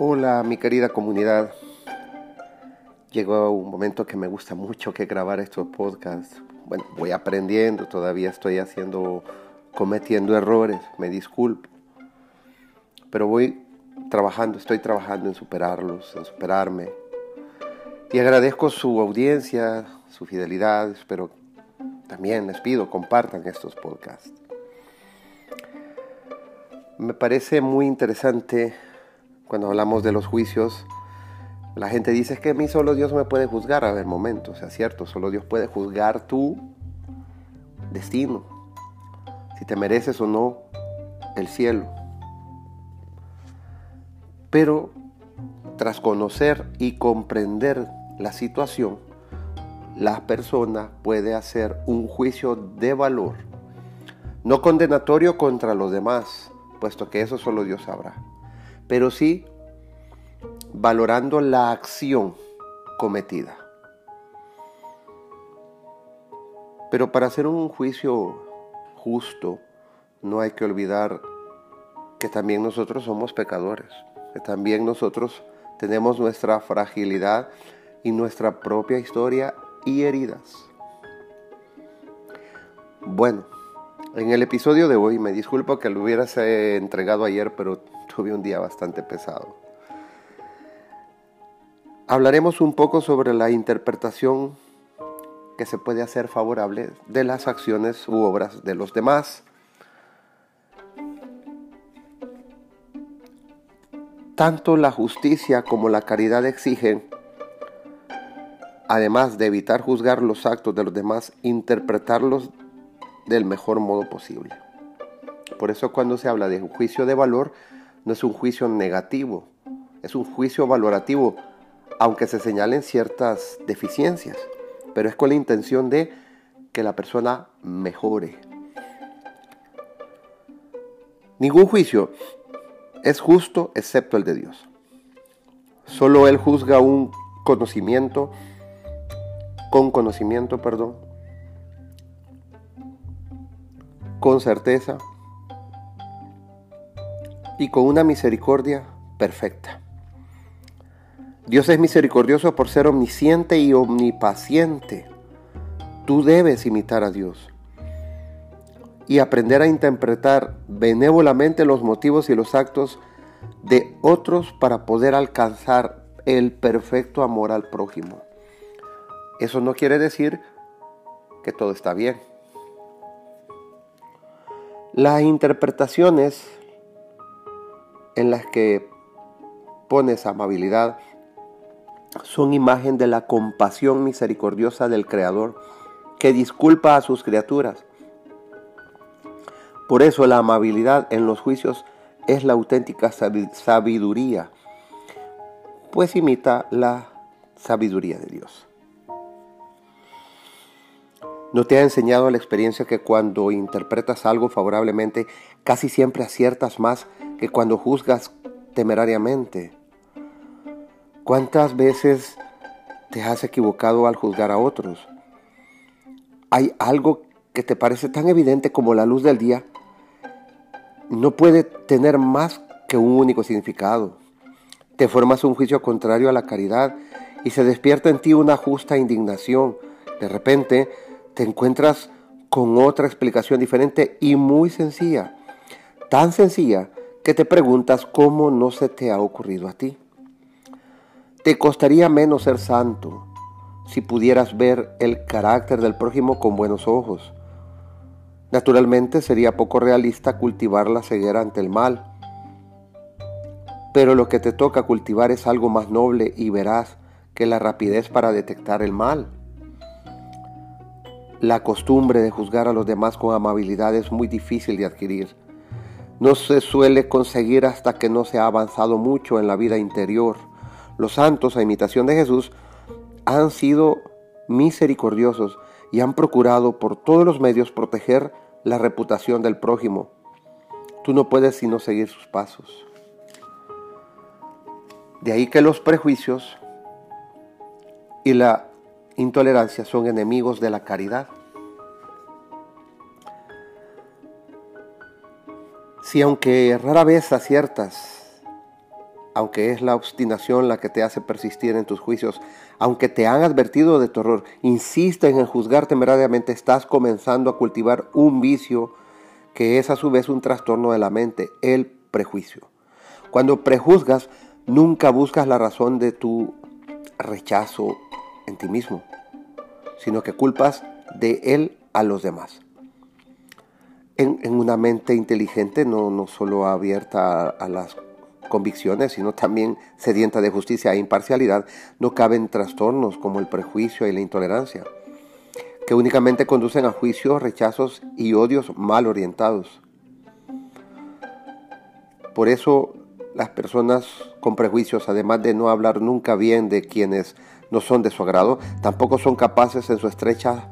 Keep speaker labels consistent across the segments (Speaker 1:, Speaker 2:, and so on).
Speaker 1: Hola mi querida comunidad. Llegó un momento que me gusta mucho que grabar estos podcasts. Bueno, voy aprendiendo, todavía estoy haciendo, cometiendo errores, me disculpo. Pero voy trabajando, estoy trabajando en superarlos, en superarme. Y agradezco su audiencia, su fidelidad, pero también les pido compartan estos podcasts. Me parece muy interesante cuando hablamos de los juicios, la gente dice que a mí solo Dios me puede juzgar. A ver, momento, o sea, cierto, solo Dios puede juzgar tu destino, si te mereces o no el cielo. Pero tras conocer y comprender la situación, la persona puede hacer un juicio de valor, no condenatorio contra los demás, puesto que eso solo Dios sabrá pero sí valorando la acción cometida. Pero para hacer un juicio justo, no hay que olvidar que también nosotros somos pecadores, que también nosotros tenemos nuestra fragilidad y nuestra propia historia y heridas. Bueno, en el episodio de hoy, me disculpo que lo hubieras entregado ayer, pero tuve un día bastante pesado. Hablaremos un poco sobre la interpretación que se puede hacer favorable de las acciones u obras de los demás. Tanto la justicia como la caridad exigen, además de evitar juzgar los actos de los demás, interpretarlos del mejor modo posible. Por eso cuando se habla de juicio de valor, no es un juicio negativo, es un juicio valorativo, aunque se señalen ciertas deficiencias, pero es con la intención de que la persona mejore. Ningún juicio es justo excepto el de Dios. Solo Él juzga un conocimiento, con conocimiento, perdón, con certeza y con una misericordia perfecta. Dios es misericordioso por ser omnisciente y omnipaciente. Tú debes imitar a Dios y aprender a interpretar benévolamente los motivos y los actos de otros para poder alcanzar el perfecto amor al prójimo. Eso no quiere decir que todo está bien. Las interpretaciones en las que pones amabilidad son imagen de la compasión misericordiosa del Creador que disculpa a sus criaturas. Por eso la amabilidad en los juicios es la auténtica sabiduría, pues imita la sabiduría de Dios. ¿No te ha enseñado la experiencia que cuando interpretas algo favorablemente, casi siempre aciertas más que cuando juzgas temerariamente? ¿Cuántas veces te has equivocado al juzgar a otros? Hay algo que te parece tan evidente como la luz del día, no puede tener más que un único significado. Te formas un juicio contrario a la caridad y se despierta en ti una justa indignación. De repente, te encuentras con otra explicación diferente y muy sencilla. Tan sencilla que te preguntas cómo no se te ha ocurrido a ti. Te costaría menos ser santo si pudieras ver el carácter del prójimo con buenos ojos. Naturalmente sería poco realista cultivar la ceguera ante el mal. Pero lo que te toca cultivar es algo más noble y veraz que la rapidez para detectar el mal. La costumbre de juzgar a los demás con amabilidad es muy difícil de adquirir. No se suele conseguir hasta que no se ha avanzado mucho en la vida interior. Los santos, a imitación de Jesús, han sido misericordiosos y han procurado por todos los medios proteger la reputación del prójimo. Tú no puedes sino seguir sus pasos. De ahí que los prejuicios y la intolerancia son enemigos de la caridad. Si aunque rara vez aciertas aunque es la obstinación la que te hace persistir en tus juicios, aunque te han advertido de tu error, insisten en juzgar temerariamente, estás comenzando a cultivar un vicio que es a su vez un trastorno de la mente, el prejuicio. Cuando prejuzgas, nunca buscas la razón de tu rechazo en ti mismo, sino que culpas de él a los demás. En, una mente inteligente, no, no solo abierta a, las convicciones, sino también sedienta de justicia e imparcialidad, no caben trastornos como el prejuicio y la intolerancia, que únicamente conducen a juicios, rechazos y odios mal orientados. Por eso las personas con prejuicios, además de no hablar nunca bien de quienes no son de su agrado, tampoco son capaces en su estrecha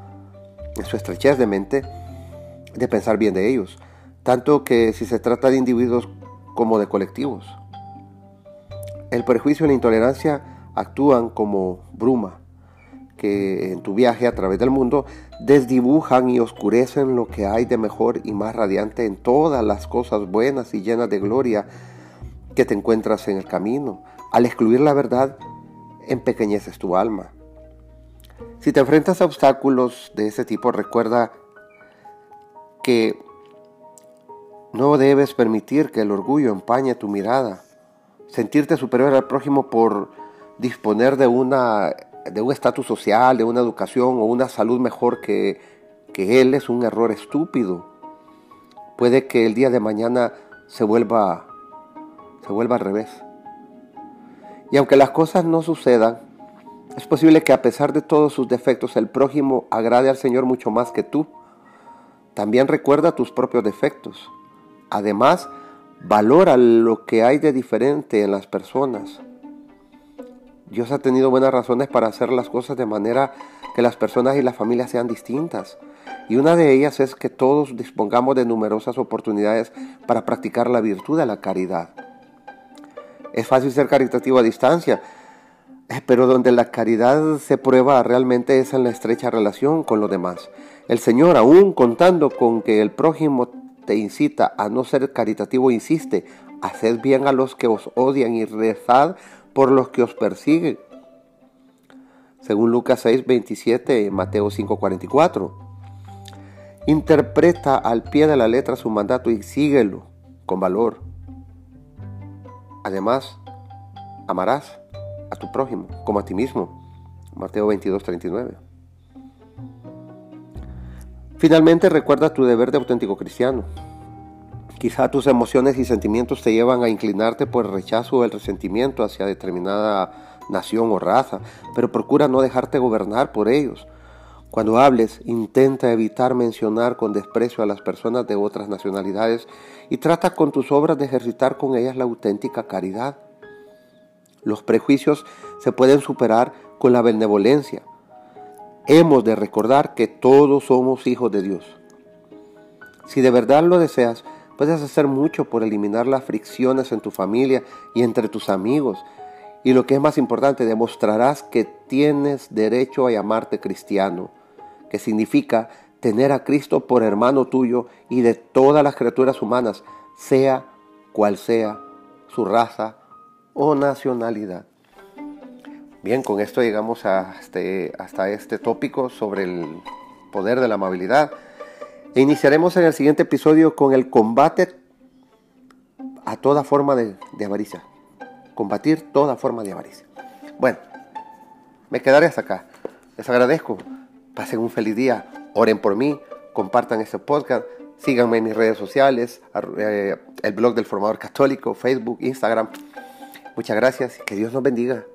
Speaker 1: en su estrechez de mente de pensar bien de ellos, tanto que si se trata de individuos como de colectivos. El prejuicio y la intolerancia actúan como bruma que en tu viaje a través del mundo desdibujan y oscurecen lo que hay de mejor y más radiante en todas las cosas buenas y llenas de gloria que te encuentras en el camino. Al excluir la verdad, empequeñeces tu alma. Si te enfrentas a obstáculos de ese tipo, recuerda que no debes permitir que el orgullo empañe tu mirada. Sentirte superior al prójimo por disponer de, una, de un estatus social, de una educación o una salud mejor que, que él es un error estúpido. Puede que el día de mañana se vuelva, se vuelva al revés. Y aunque las cosas no sucedan, es posible que a pesar de todos sus defectos el prójimo agrade al Señor mucho más que tú. También recuerda tus propios defectos. Además, valora lo que hay de diferente en las personas. Dios ha tenido buenas razones para hacer las cosas de manera que las personas y las familias sean distintas. Y una de ellas es que todos dispongamos de numerosas oportunidades para practicar la virtud de la caridad. Es fácil ser caritativo a distancia, pero donde la caridad se prueba realmente es en la estrecha relación con los demás. El Señor, aún contando con que el prójimo te incita a no ser caritativo, insiste, haced bien a los que os odian y rezad por los que os persiguen. Según Lucas 6, 27, Mateo 5, 44. Interpreta al pie de la letra su mandato y síguelo con valor. Además, amarás a tu prójimo como a ti mismo. Mateo 22, 39. Finalmente recuerda tu deber de auténtico cristiano. Quizá tus emociones y sentimientos te llevan a inclinarte por el rechazo o el resentimiento hacia determinada nación o raza, pero procura no dejarte gobernar por ellos. Cuando hables, intenta evitar mencionar con desprecio a las personas de otras nacionalidades y trata con tus obras de ejercitar con ellas la auténtica caridad. Los prejuicios se pueden superar con la benevolencia. Hemos de recordar que todos somos hijos de Dios. Si de verdad lo deseas, puedes hacer mucho por eliminar las fricciones en tu familia y entre tus amigos. Y lo que es más importante, demostrarás que tienes derecho a llamarte cristiano, que significa tener a Cristo por hermano tuyo y de todas las criaturas humanas, sea cual sea su raza, o nacionalidad. Bien, con esto llegamos a este, hasta este tópico sobre el poder de la amabilidad. E iniciaremos en el siguiente episodio con el combate a toda forma de, de avaricia. Combatir toda forma de avaricia. Bueno, me quedaré hasta acá. Les agradezco. Pasen un feliz día. Oren por mí. Compartan este podcast. Síganme en mis redes sociales. Eh, el blog del formador católico, Facebook, Instagram. Muchas gracias que Dios nos bendiga.